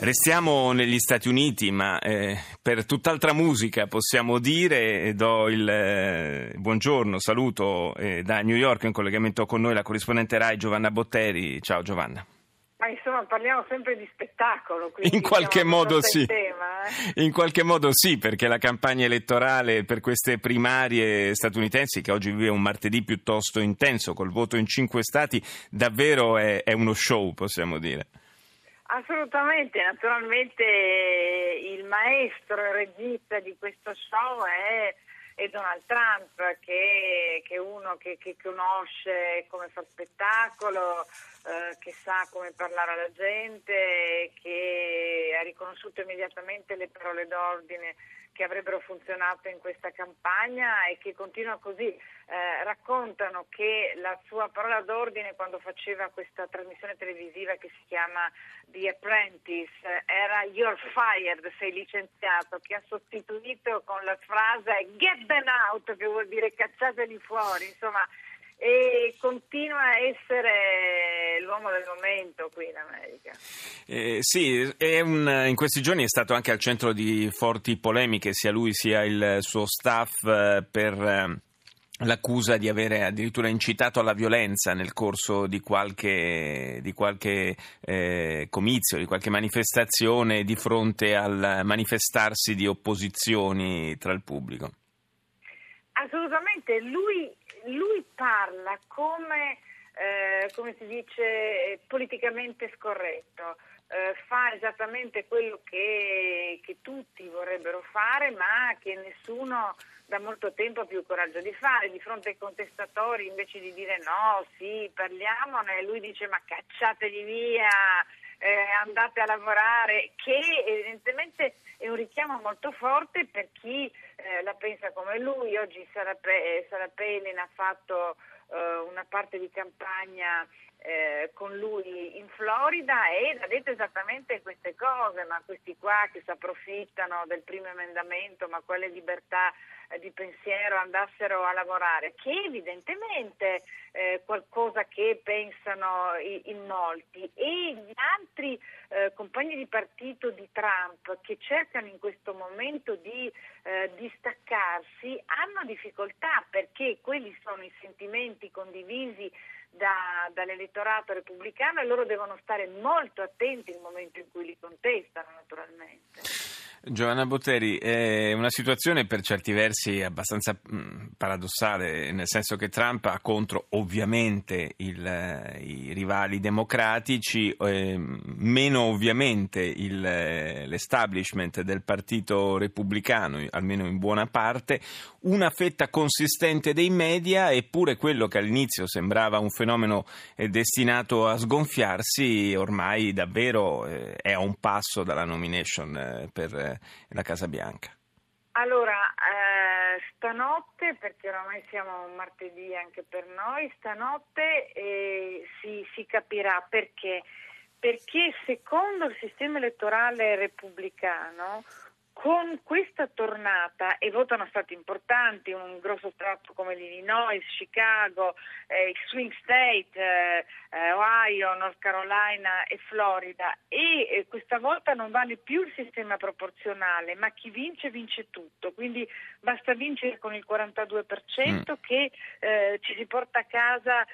Restiamo negli Stati Uniti, ma eh, per tutt'altra musica possiamo dire, do il eh, buongiorno, saluto eh, da New York in collegamento con noi la corrispondente RAI Giovanna Botteri. Ciao Giovanna. Ma insomma parliamo sempre di spettacolo. In qualche modo sì. Tema, eh? In qualche modo sì, perché la campagna elettorale per queste primarie statunitensi, che oggi vive un martedì piuttosto intenso, col voto in cinque stati, davvero è, è uno show, possiamo dire. Assolutamente, naturalmente il maestro e regista di questo show è, è Donald Trump, che, è uno che, che, conosce come fare spettacolo, eh, che sa come parlare alla gente, che ha riconosciuto immediatamente le parole d'ordine che avrebbero funzionato in questa campagna e che continua così. Eh, raccontano che la sua parola d'ordine quando faceva questa trasmissione televisiva che si chiama The Apprentice era You're fired, sei licenziato, che ha sostituito con la frase Get them out, che vuol dire cacciateli fuori. Insomma, e continua a essere l'uomo del momento qui in America. Eh, sì, un, in questi giorni è stato anche al centro di forti polemiche, sia lui sia il suo staff, eh, per eh, l'accusa di avere addirittura incitato alla violenza nel corso di qualche, di qualche eh, comizio, di qualche manifestazione di fronte al manifestarsi di opposizioni tra il pubblico. Assolutamente, lui lui parla come, eh, come si dice, politicamente scorretto. Eh, fa esattamente quello che, che, tutti vorrebbero fare, ma che nessuno da molto tempo ha più coraggio di fare. Di fronte ai contestatori, invece di dire no, sì, parliamone, lui dice ma cacciategli via, eh, andate a lavorare, che evidentemente è un richiamo molto forte per chi eh, la pensa come lui. Oggi Pe- Sara Palin ha fatto eh, una parte di campagna eh, con lui in Florida ed ha detto esattamente queste cose, ma questi qua che si approfittano del primo emendamento, ma quale libertà eh, di pensiero andassero a lavorare, che evidentemente eh, qualcosa che pensano in, molti e gli altri eh, compagni di partito di Trump che cercano in questo momento di eh, distaccarsi hanno difficoltà perché quelli sono i sentimenti condivisi da, dall'elettorato repubblicano e loro devono stare molto attenti nel momento in cui li contestano naturalmente. Giovanna Botteri, è una situazione per certi versi abbastanza mm, paradossale, nel senso che Trump ha contro ovviamente il, i rivali democratici, eh, meno ovviamente il, l'establishment del partito repubblicano, almeno in buona parte, una fetta consistente dei media, eppure quello che all'inizio sembrava un fenomeno eh, destinato a sgonfiarsi, ormai davvero eh, è a un passo dalla nomination la Casa Bianca? Allora, eh, stanotte, perché oramai siamo martedì anche per noi, stanotte eh, si, si capirà perché. Perché secondo il sistema elettorale repubblicano con questa tornata, e votano stati importanti, un grosso stato come l'Illinois, Chicago, eh, swing state, eh, eh, Ohio, North Carolina e Florida, e eh, questa volta non vale più il sistema proporzionale, ma chi vince vince tutto, quindi basta vincere con il 42% mm. che eh, ci si porta a casa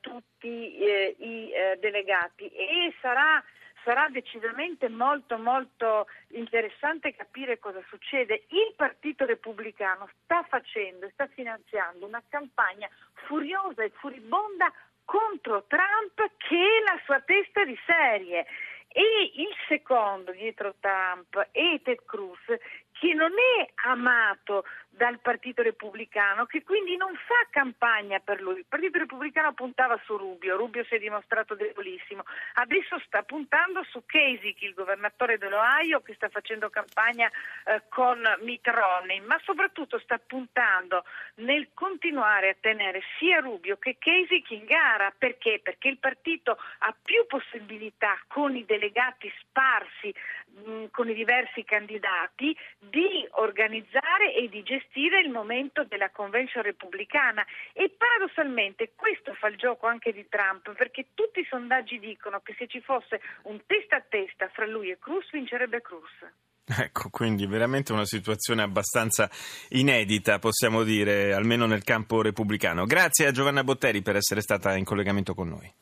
tutti i delegati e sarà sarà decisamente molto molto interessante capire cosa succede. Il Partito Repubblicano sta facendo e sta finanziando una campagna furiosa e furibonda contro Trump che è la sua testa di serie. E il secondo dietro Trump è Ted Cruz che non è amato dal Partito Repubblicano, che quindi non fa campagna per lui. Il Partito Repubblicano puntava su Rubio, Rubio si è dimostrato debolissimo, adesso sta puntando su Kasich, il governatore dell'Ohio, che sta facendo campagna eh, con Mitt Romney, ma soprattutto sta puntando nel continuare a tenere sia Rubio che Kasich in gara. Perché? Perché il partito ha più possibilità con i delegati sparsi, mh, con i diversi candidati, di organizzare organizzare e di gestire il momento della convention repubblicana e paradossalmente questo fa il gioco anche di Trump perché tutti i sondaggi dicono che se ci fosse un testa a testa fra lui e Cruz vincerebbe Cruz. Ecco, quindi veramente una situazione abbastanza inedita, possiamo dire, almeno nel campo repubblicano. Grazie a Giovanna Botteri per essere stata in collegamento con noi.